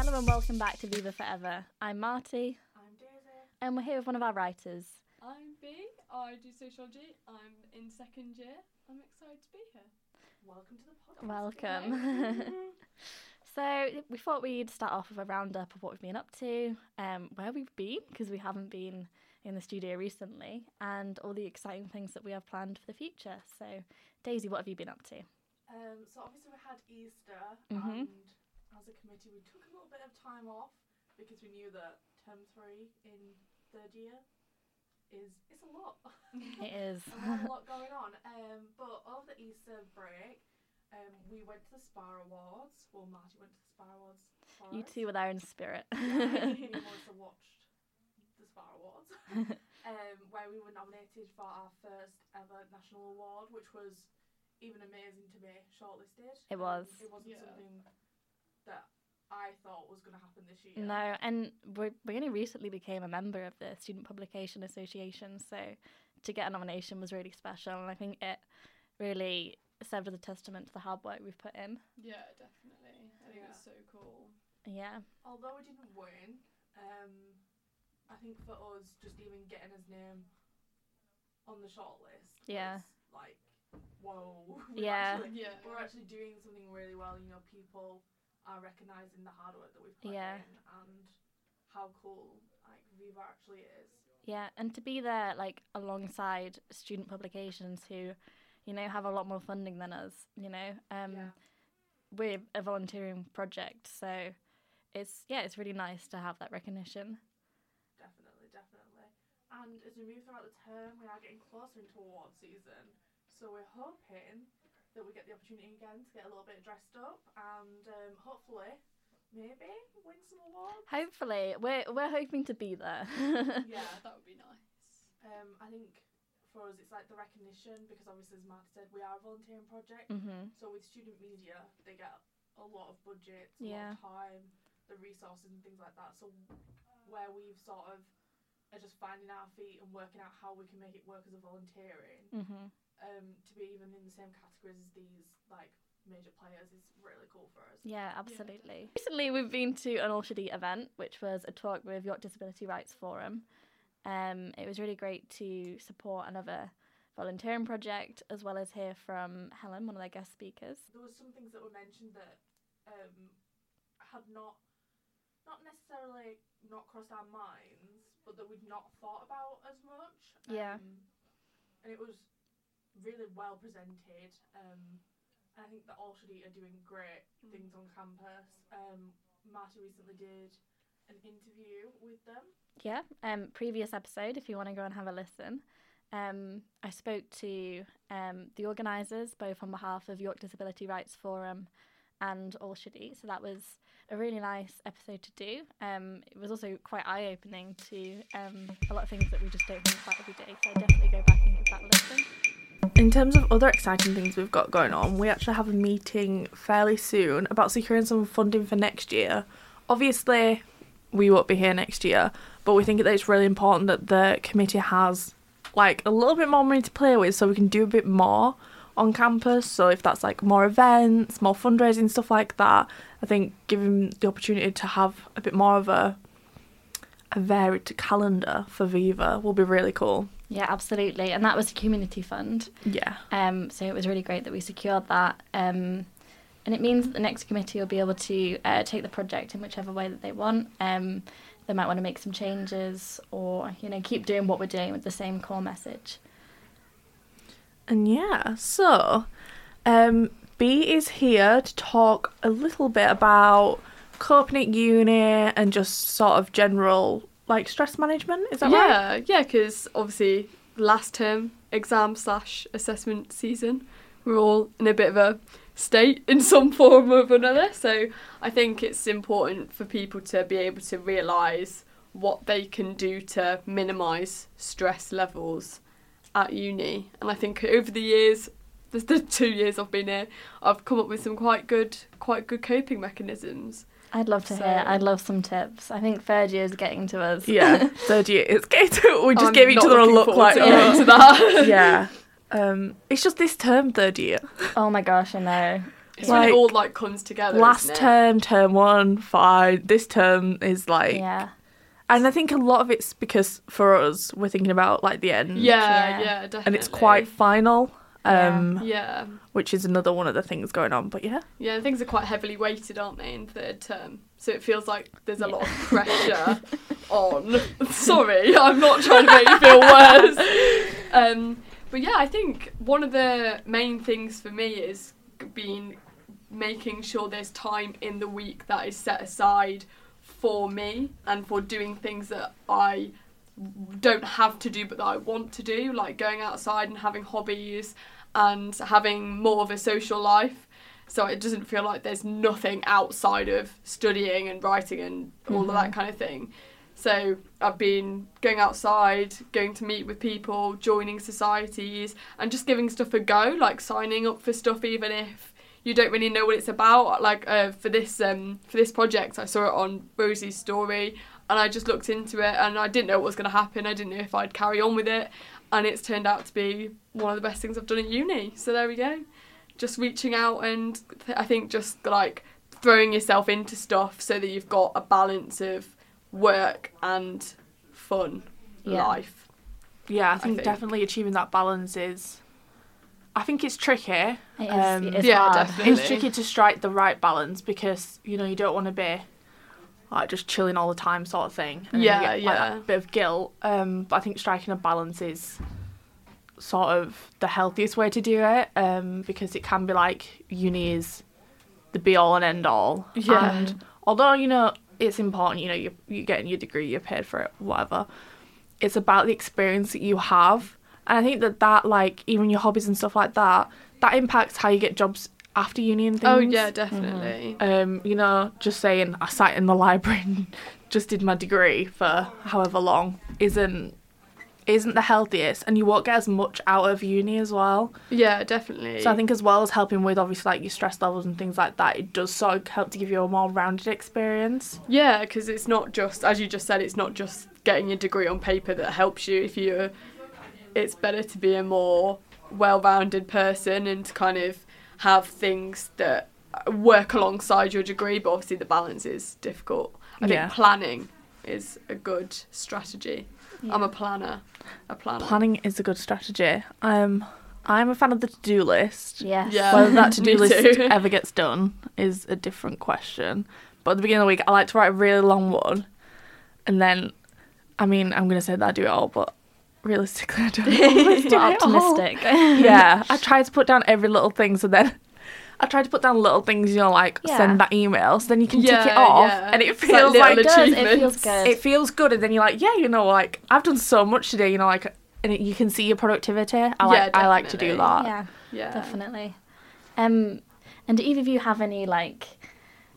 Hello and welcome back to Viva Forever. I'm Marti, I'm Daisy. and we're here with one of our writers. I'm Bee. I do sociology. I'm in second year. I'm excited to be here. Welcome to the podcast. Welcome. so we thought we'd start off with a roundup of what we've been up to, um, where we've been because we haven't been in the studio recently, and all the exciting things that we have planned for the future. So, Daisy, what have you been up to? Um, so obviously we had Easter, mm-hmm. and as a committee we took a little bit of time off because we knew that term three in third year is it's a lot. It is. we had a lot going on. Um, but over the Easter break, um, we went to the SPA Awards. Well, Marti went to the SPA Awards. For you us. two were there in spirit. Yeah, he also watched the SPA Awards, um, where we were nominated for our first ever national award, which was even amazing to be shortlisted. It Um, was. it wasn't Yeah. something that I thought was going to happen this year. No, and we we only recently became a member of the Student Publication Association, so to get a nomination was really special, and I think it really served as a testament to the hard work we've put in. Yeah, definitely. I think Yeah. it's so cool. Yeah, Although we didn't win, um, I think for us, just even getting his name on the shortlist, Yeah. was like, whoa. we're Yeah. actually- Yeah. we're actually doing something really well. You know, people are recognizing the hard work that we've put Yeah. in and how cool like Viva actually is. yeah, and to be there like alongside student publications who, you know, have a lot more funding than us. You know, um, yeah. we're a volunteering project, so it's yeah, it's really nice to have that recognition. Definitely, definitely. And as we move throughout the term, we are getting closer into award season. So we're hoping that we get the opportunity again to get a little bit dressed up and um, hopefully maybe win some awards. Hopefully, we're we're hoping to be there. Yeah. That would be nice. Um, I think for us it's like the recognition because obviously as Marti said we are a volunteering project. mhm. So with student media they get a lot of budgets, a Yeah. lot of time, the resources and things like that. So where we've sort of are just finding our feet and working out how we can make it work as a volunteering, Mhm. Um, to be even in the same categories as these like major players is really cool for us. Yeah, absolutely. Recently, we've been to an All Should event, which was a talk with York Disability Rights Forum. Um, it was really great to support another volunteering project, as well as hear from Helen, one of their guest speakers. There was some things that were mentioned that um, had not not necessarily not crossed our minds, but that we'd not thought about as much. Yeah. Um, and it was really well presented. Um, and I think that All Should Eat are doing great Mm. things on campus. Um, Marti recently did an interview with them. Yeah, um, previous episode, if you want to go and have a listen. Um, I spoke to um, the organisers, both on behalf of York Disability Rights Forum and All Should Eat. So that was a really nice episode to do. Um, it was also quite eye opening to um, a lot of things that we just don't think about every day. So I definitely go back and give that a listen. In terms of other exciting things we've got going on, we actually have a meeting fairly soon about securing some funding for next year. Obviously, we won't be here next year, but we think that it's really important that the committee has like a little bit more money to play with so we can do a bit more on campus. So if that's like more events, more fundraising stuff like that, I think giving the opportunity to have a bit more of a a varied calendar for Viva will be really cool. Yeah, absolutely. And that was a community fund. Yeah. Um, so it was really great that we secured that. Um, and it means that the next committee will be able to uh, take the project in whichever way that they want. Um, they might want to make some changes or, you know, keep doing what we're doing with the same core message. And yeah, so um, Bee is here to talk a little bit about coping at uni and just sort of general like stress management. Is that right? yeah, yeah, because obviously last term exam slash assessment season, we're all in a bit of a state in some form or another. So I think it's important for people to be able to realise what they can do to minimise stress levels at uni. And I think over the years, the, the two years I've been here, I've come up with some quite good, quite good coping mechanisms. I'd love to So- hear. I'd love some tips. I think third year is getting to us. Yeah, third year. It's getting to, we just I'm gave each other a look like, to oh. to that. yeah. Um, it's just this term, third year. Oh my gosh, I know. It's when Like, it all like comes together. Last isn't it? term, term one, fine. This term is like, yeah. and I think a lot of it's because for us, we're thinking about like the end. Yeah, Yeah. yeah, definitely. And it's quite final. Yeah. Um, Yeah, which is another one of the things going on. But yeah, yeah. Things are quite heavily weighted, aren't they, in third term? So it feels like there's a lot of pressure on. Sorry, I'm not trying to make you feel worse. Um, but yeah, I think one of the main things for me is being making sure there's time in the week that is set aside for me and for doing things that I don't have to do but that I want to do, like going outside and having hobbies and having more of a social life. So it doesn't feel like there's nothing outside of studying and writing and all of that kind of thing. So I've been going outside, going to meet with people, joining societies, and just giving stuff a go, like signing up for stuff even if you don't really know what it's about. Like uh, for this um, for this project, I saw it on Rosie's story, and I just looked into it, and I didn't know what was going to happen. I didn't know if I'd carry on with it, and it's turned out to be one of the best things I've done at uni. So there we go. Just reaching out, and th- I think just like throwing yourself into stuff so that you've got a balance of work and fun Yeah. life. yeah, I think, think. definitely achieving that balance is. I think it's tricky. It is, Um, it's yeah, hard. definitely. It's tricky to strike the right balance because you know you don't want to be like just chilling all the time, sort of thing. and Yeah, get, like, yeah. that bit of guilt. Um, but I think striking a balance is sort of the healthiest way to do it. Um, because it can be like uni is the be all and end all. Yeah. And although you know it's important, you know you you getting your degree, you're paid for it, whatever. It's about the experience that you have, and I think that that like even your hobbies and stuff like that that impacts how you get jobs after union things. Oh yeah, definitely. Um, you know, just saying I sat in the library and just did my degree for however long isn't isn't the healthiest, and you won't get as much out of uni as well. Yeah, definitely. So I think as well as helping with obviously like your stress levels and things like that, it does sort of help to give you a more rounded experience. Yeah, because it's not just, as you just said, it's not just getting your degree on paper that helps you. If you're, it's better to be a more well-rounded person and to kind of have things that work alongside your degree. But obviously, the balance is difficult. I Yeah. think planning is a good strategy. I'm a planner. A planner. Planning is a good strategy. Um, I'm a fan of the to-do list. Yes. Yeah. Whether that to-do list too. ever gets done is a different question. But at the beginning of the week, I like to write a really long one, and then, I mean, I'm gonna say that I do it all, but realistically, I don't always do We're it all. optimistic. yeah, I try to put down every little thing, so then. I try to put down little things, you know, like Yeah. send that email, so then you can tick it off, yeah. and it It's like feels like, it does. It feels good. it feels good, and then you're like, yeah, you know, like I've done so much today, you know, like, and you can see your productivity. I like, Yeah, I like to do that. yeah, yeah. definitely. Um, and do either of you have any like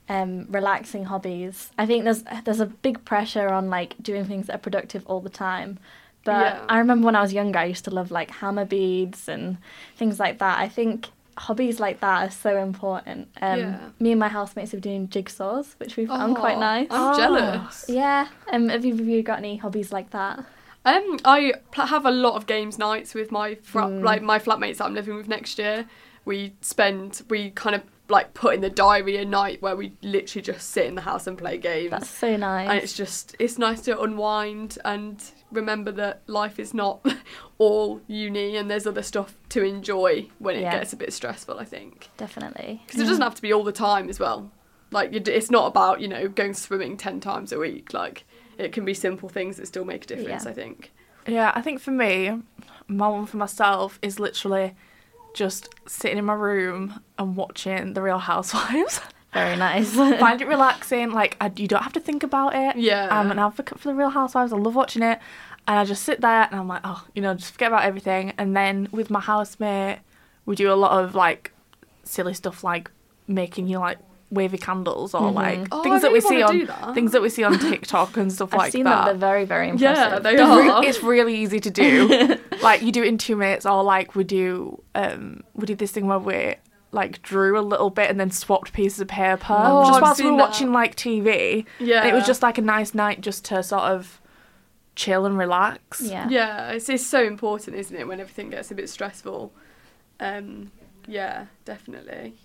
um relaxing hobbies? I think there's there's a big pressure on like doing things that are productive all the time. But Yeah. I remember when I was younger, I used to love like Hama beads and things like that. I think hobbies like that are so important. Um, Yeah. Me and my housemates are doing jigsaws, which we found quite Oh, nice. I'm Oh. jealous. Yeah. Um, have either of you got any hobbies like that? Um, I pl- have a lot of games nights with my fr- Mm. like my flatmates that I'm living with next year. We spend we kind of like put in the diary a night where we literally just sit in the house and play games, That's so nice. and it's just it's nice to unwind and remember that life is not all uni and there's other stuff to enjoy when it Yeah. gets a bit stressful. I think Definitely. because it doesn't have to be all the time as well. Like it's not about you know going swimming ten times a week. Like it can be simple things that still make a difference. Yeah. I think. Yeah, I think for me, my one for myself is literally just sitting in my room and watching The Real Housewives. Very nice. Find it relaxing. Like I, you don't have to think about it. Yeah. I'm an advocate for The Real Housewives. I love watching it, and I just sit there and I'm like, oh, you know, just forget about everything. And then with my housemate, we do a lot of like silly stuff, like making you like wavy candles or Mhm. like Oh, things I that we see on that. things that we see on TikTok and stuff I've like seen that. them. They're very, very impressive. Yeah, impressive. they It's re- are. it's really easy to do. like you do it in two minutes, or like we do, um, we did this thing where we like drew a little bit and then swapped pieces of paper Oh, just I've whilst we were that. watching like TV. Yeah. And it was just like a nice night just to sort of chill and relax. Yeah. Yeah, it's, it's so important, isn't it, when everything gets a bit stressful. Um, yeah, definitely.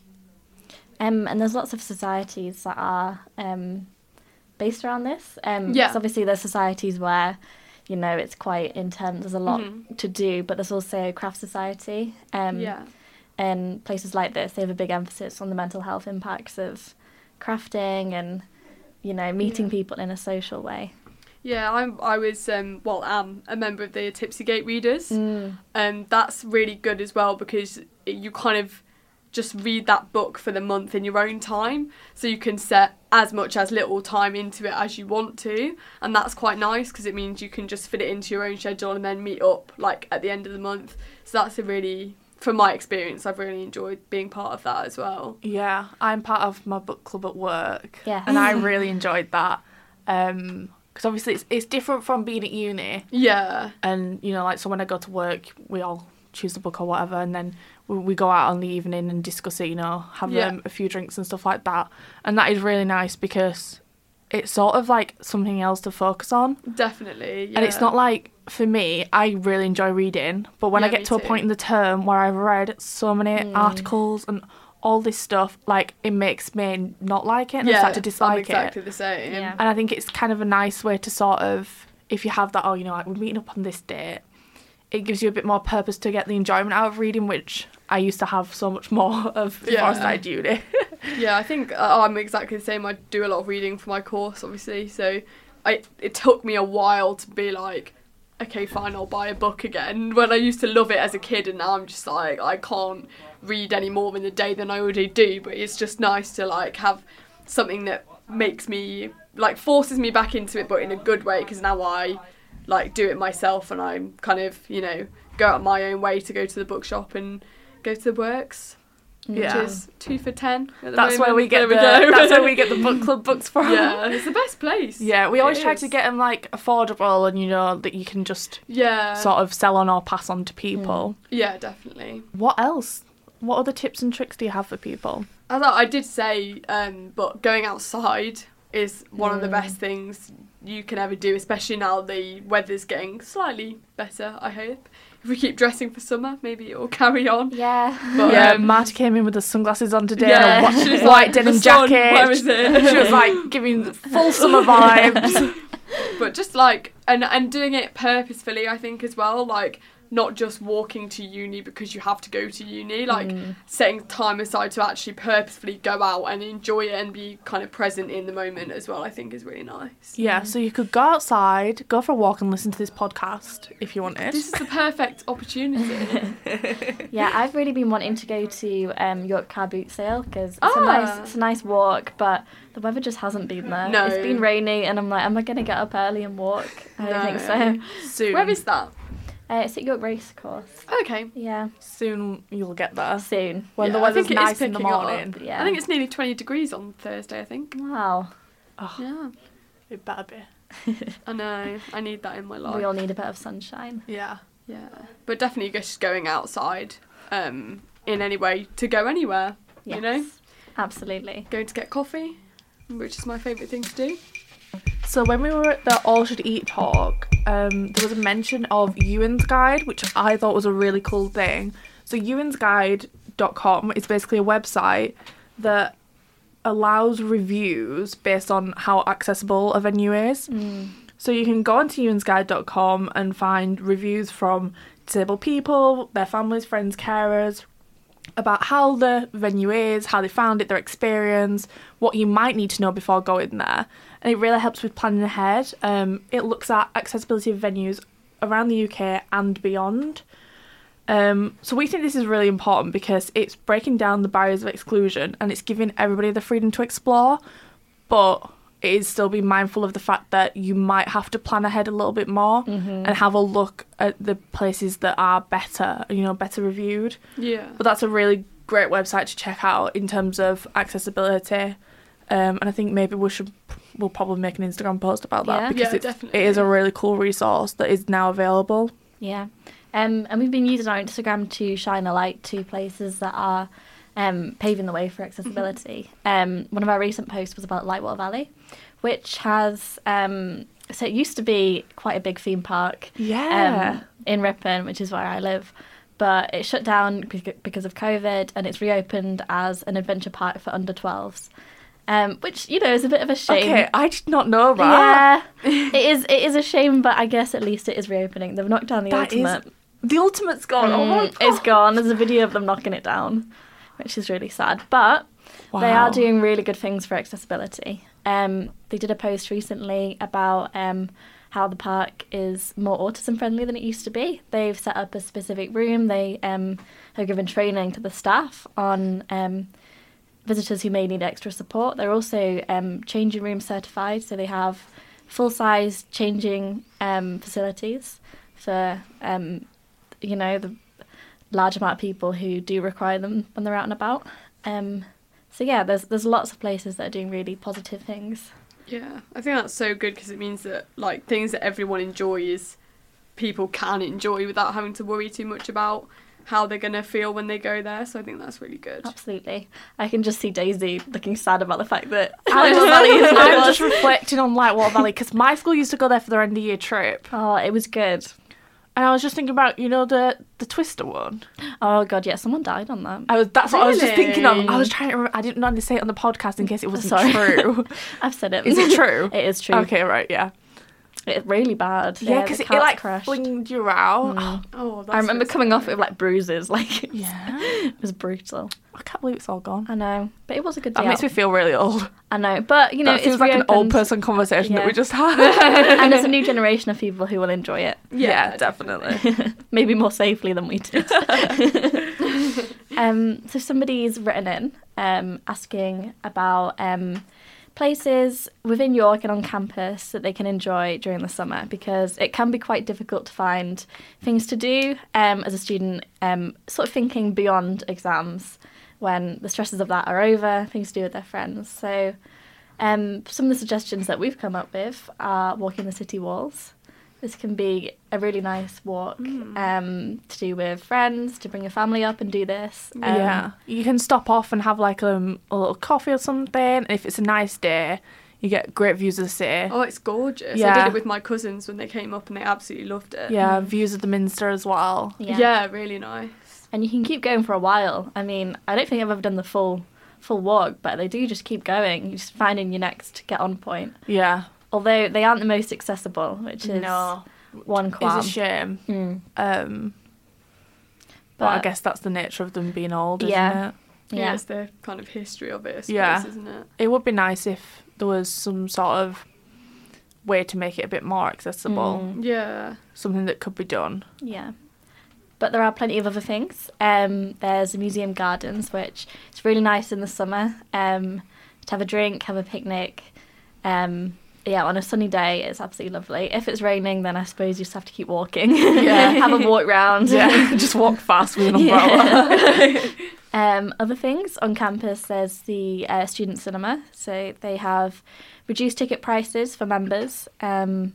Um, and there's lots of societies that are um, based around this. Um, Yeah. obviously, there's societies where, you know, it's quite intense. There's a lot Mhm. to do, but there's also a craft society. Um, yeah. And places like this, they have a big emphasis on the mental health impacts of crafting and, you know, meeting Yeah. people in a social way. Yeah, I'm, I was, um, well, am a member of the Tipsy Gate Readers. Mm. and that's really good as well because you kind of just read that book for the month in your own time so you can set as much as little time into it as you want to. And that's quite nice because it means you can just fit it into your own schedule and then meet up like at the end of the month. So that's a really from my experience i've really enjoyed being part of that as well. Yeah, I'm part of my book club at work, Yes. and I really enjoyed that. Um, because obviously it's it's different from being at uni, yeah. And you know, like so when I go to work, we all choose the book or whatever, and then we, we go out on the evening and discuss it. You know, have Yeah. um, a few drinks and stuff like that, and that is really nice because it's sort of like something else to focus on, definitely and it's not like for me. I really enjoy reading, but when I get me to a point in the term where I've read so many Mm. articles and all this stuff, like it makes me not like it and I start to I'm dislike exactly it. the same Yeah. And I think it's kind of a nice way to sort of, if you have that, oh, you know, like we're meeting up on this date, it gives you a bit more purpose to get the enjoyment out of reading, which I used to have so much more of before I Yeah. started uni. Yeah, I think uh, I'm exactly the same. I do a lot of reading for my course, obviously. So I it took me a while to be like, okay, fine, I'll buy a book again. When I used to love it as a kid, and now I'm just like, I can't read any more in a day than I already do. But it's just nice to like have something that makes me like forces me back into it, but in a good way. Because now I like do it myself, and I'm kind of you know go out my own way to go to the bookshop and go to the works Yeah. which is two for ten. At the that's where we get There the we that's where we get the book club books from. yeah, it's the best place. Yeah, we always It try is. to get them like affordable and you know that you can just Yeah. sort of sell on or pass on to people. yeah, definitely. What else? What other tips and tricks do you have for people? I thought I did say, um, but going outside is one of the Mm. best things you can ever do, especially now the weather's getting slightly better. I hope. If we keep dressing for summer, maybe it will carry on. Yeah. But, yeah, um, Marta came in with the sunglasses on today Yeah, and a she white like, denim jacket. where is it?" she was like giving full summer vibes. but just like and and doing it purposefully i think as well like not just walking to uni because you have to go to uni like Mm. setting time aside to actually purposefully go out and enjoy it and be kind of present in the moment as well i think is really nice yeah, so you could go outside, go for a walk, and listen to this podcast if you wanted. this is the perfect opportunity Yeah, I've really been wanting to go to um, York Car Boot Sale because it's a nice, Ah. it's a nice walk, but the weather just hasn't been there. No. It's been rainy, and I'm like, am I gonna get up early and walk? I don't think so. Soon. where is that Uh, it's at York Race Course. okay Yeah, soon you'll get there soon. when the Yeah, I weather's think it is nice in the picking up. morning. Yeah. i think it's nearly 20 degrees on thursday i think Wow. Oh, yeah it better be. i know i need that in my life We all need a bit of sunshine. Yeah. Yeah, but definitely just going outside um, in any way to go anywhere. Yes. You know? Absolutely. Going to get coffee, which is my favourite thing to do. So when we were at the All Should Eat talk, um, there was a mention of Euan's Guide, which I thought was a really cool thing. So euansguide.com is basically a website that allows reviews based on how accessible a venue is. Mm. So you can go onto euansguide.com and find reviews from disabled people, their families, friends, carers, about how the venue is, how they found it, their experience, what you might need to know before going there. And it really helps with planning ahead. Um, it looks at accessibility of venues around the UK and beyond. Um, so we think this is really important because it's breaking down the barriers of exclusion and it's giving everybody the freedom to explore, but it is still be mindful of the fact that you might have to plan ahead a little bit more Mm-hmm. and have a look at the places that are better, you know, better reviewed. Yeah. But that's a really great website to check out in terms of accessibility. Um, and I think maybe we should we'll probably make an Instagram post about that Yeah. because Yeah, it's, definitely. it is a really cool resource that is now available. Yeah. Um, and we've been using our Instagram to shine a light to places that are um, paving the way for accessibility. Um, one of our recent posts was about Lightwater Valley, which has, um, so it used to be quite a big theme park Yeah. um, in Ripon, which is where I live. but it shut down because of COVID, and it's reopened as an adventure park for under 12s. Um, which you know is a bit of a shame. Okay, I did not know that. Yeah, it is. It is a shame, but I guess at least it is reopening. They've knocked down the That is ultimate. The ultimate's gone. oh Mm, it's gone. There's a video of them knocking it down, which is really sad. But they are doing really good things for accessibility. Um, they did a post recently about um, how the park is more autism friendly than it used to be. They've set up a specific room. They um, have given training to the staff on um, visitors who may need extra support. They're also um, changing room certified, so they have full size changing um, facilities for um, you know the large amount of people who do require them when they're out and about. So yeah, there's there's lots of places that are doing really positive things. Yeah, I think that's so good because it means that like things that everyone enjoys, people can enjoy without having to worry too much about how they're gonna feel when they go there. So I think that's really good. Absolutely, I can just see Daisy looking sad about the fact that I'm Water Valley is just, I'm was. just reflecting on Lightwater Valley because my school used to go there for their end of year trip, Oh, it was good. And I was just thinking about you know the the Twister one. Oh god, yeah, someone died on that. I was that's what I was just thinking of. I was trying to. Remember, I didn't know to say it on the podcast in case it wasn't Sorry. true. I've said it. Is it true? it is true. Okay, right, yeah, It's really bad. yeah, because it, like crashed. flinged you out. Mm. Oh, that's I remember coming off with like bruises. Like it was, Yeah, it was brutal. I can't believe it's all gone. I know, but it was a good day. That makes out. me feel really old. I know, but you know, that it's feels like an old person conversation that we just had. and there's a new generation of people who will enjoy it. yeah, definitely. maybe more safely than we did. um, so somebody's written in um, asking about um, places within York and on campus that they can enjoy during the summer because it can be quite difficult to find things to do um, as a student, um, sort of thinking beyond exams when the stresses of that are over, things to do with their friends. So um, some of the suggestions that we've come up with are walking the city walls. This can be a really nice walk Mm. um, to do with friends, to bring your family up and do this. Um, yeah, you can stop off and have like um, a little coffee or something. And if it's a nice day, you get great views of the city. Oh, it's gorgeous. I did it with my cousins when they came up and they absolutely loved it. Yeah, Mm. views of the Minster as well. Yeah. Yeah, really nice. And you can keep going for a while. I mean, I don't think I've ever done the full full walk, but they do just keep going. You're just finding your next get on point. Yeah. Although they aren't the most accessible, which is no, one qualm. it's a shame. Mm. Um, but, I guess that's the nature of them being old, isn't Yeah. it? Yeah. Yeah. it's the kind of history of it, I suppose, Yeah. isn't it? It would be nice if there was some sort of way to make it a bit more accessible. Mm. Yeah. Something that could be done. Yeah. But there are plenty of other things. Um, there's museum gardens, which is really nice in the summer. Um, to have a drink, have a picnic. Um, yeah, on a sunny day, it's absolutely lovely. If it's raining, then I suppose you just have to keep walking. Yeah. have a walk round. Yeah, just walk fast with an Yeah. umbrella. Um, other things on campus, there's the uh, student cinema. So they have reduced ticket prices for members. Um,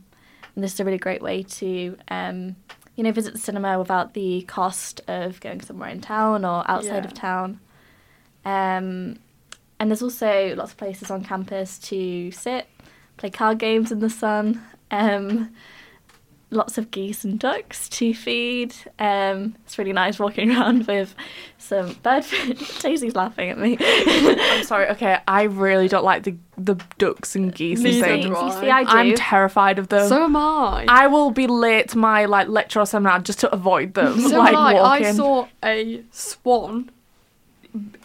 and this is a really great way to, um, you know, visit the cinema without the cost of going somewhere in town or outside of town. Um, and there's also lots of places on campus to sit, play card games in the sun. Um, lots of geese and ducks to feed. Um, it's really nice walking around with some bird food. Daisy's laughing at me. I'm sorry. Okay, I really don't like the the ducks and geese and Neither things. do you I. see, I do. I'm terrified of them. So am I. I will be late to my like lecture or seminar just to avoid them. So like am I. walking. I saw a swan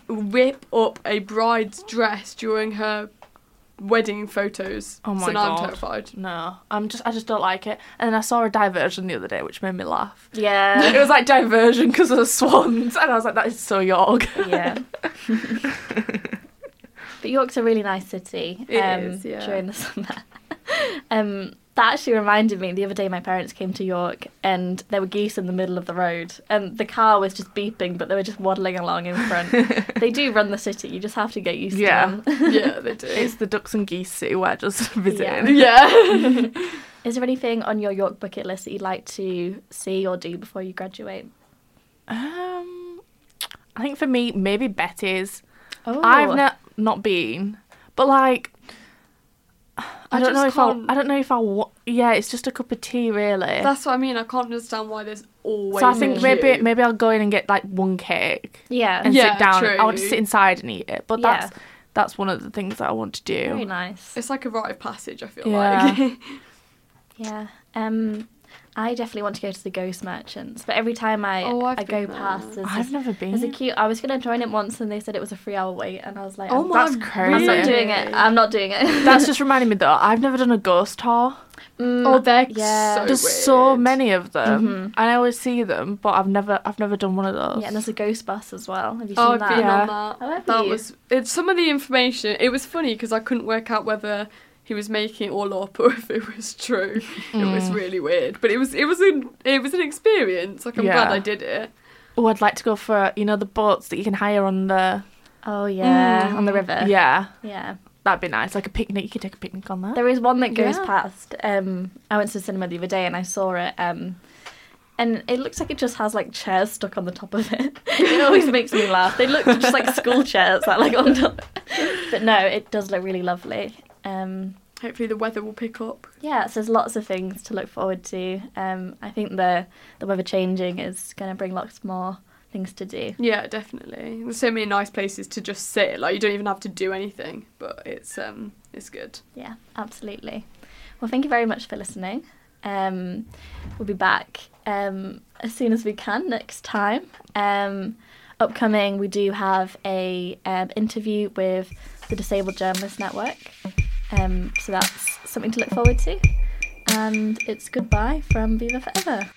rip up a bride's dress during her wedding photos. Oh my so now God. I'm terrified. No, I'm just I just don't like it. And then I saw a diversion the other day, which made me laugh. Yeah, it was like diversion because of the swans, and I was like, that is so York. yeah. but York's a really nice city It um, is, yeah. during the summer. um, that actually reminded me the other day my parents came to York and there were geese in the middle of the road and the car was just beeping but they were just waddling along in front. they do run the city, you just have to get used Yeah. to them. Yeah, they do. It's the ducks and geese city we're just visiting. yeah. Is there anything on your York bucket list that you'd like to see or do before you graduate? Um, I think for me, maybe Betty's. Oh, I've not not been, but like, I, I don't know if I. can't- I don't know if I. Wa- yeah, it's just a cup of tea, really. That's what I mean. I can't understand why there's always. So I think maybe queue. maybe I'll go in and get like one cake Yeah. and Yeah, sit down. I want to sit inside and eat it. But Yeah. that's that's one of the things that I want to do. Very nice. it's like a rite of passage. I feel Yeah. like. Yeah. Um, I definitely want to go to the Ghost Merchants, but every time I Oh, I've go been past, there's, I've this, never been. there's a queue. I was gonna join it once, and they said it was a three-hour wait, and I was like, Oh I'm, my That's I'm not doing it. I'm not doing it. That's just reminding me though. I've never done a ghost tour. Mm, Oh, they're Yeah. so There's so many of them, Mhm. and I always see them, but I've never I've never done one of those. yeah, and there's a ghost bus as well. Have you seen Oh, I've that? been Yeah. on that. Oh, That you? was it's some of the information. It was funny because I couldn't work out whether he was making it all up or if it was true. It was Mm. really weird, but it was it was an it was an experience. Like I'm glad I did it. Oh, I'd like to go for you know the boats that you can hire on the Oh yeah, on the Mm. river. yeah. Yeah. That'd be nice, like a picnic. You could take a picnic on that. There is one that goes Yeah. past. Um, I went to the cinema the other day and I saw it. Um, and it looks like it just has like chairs stuck on the top of it. it always makes me laugh. They look just like school chairs that like on top. But no, it does look really lovely. Um, Hopefully the weather will pick up. yeah, so there's lots of things to look forward to. Um, I think the the weather changing is going to bring lots more things to do. Yeah, definitely. There's so many nice places to just sit. Like you don't even have to do anything, but it's um it's good. Yeah, absolutely. Well, thank you very much for listening. Um, we'll be back um, as soon as we can next time. Um, upcoming, we do have a um, interview with the Disabled Journalist Network. Um, so that's something to look forward to. And it's goodbye from Viva Forever.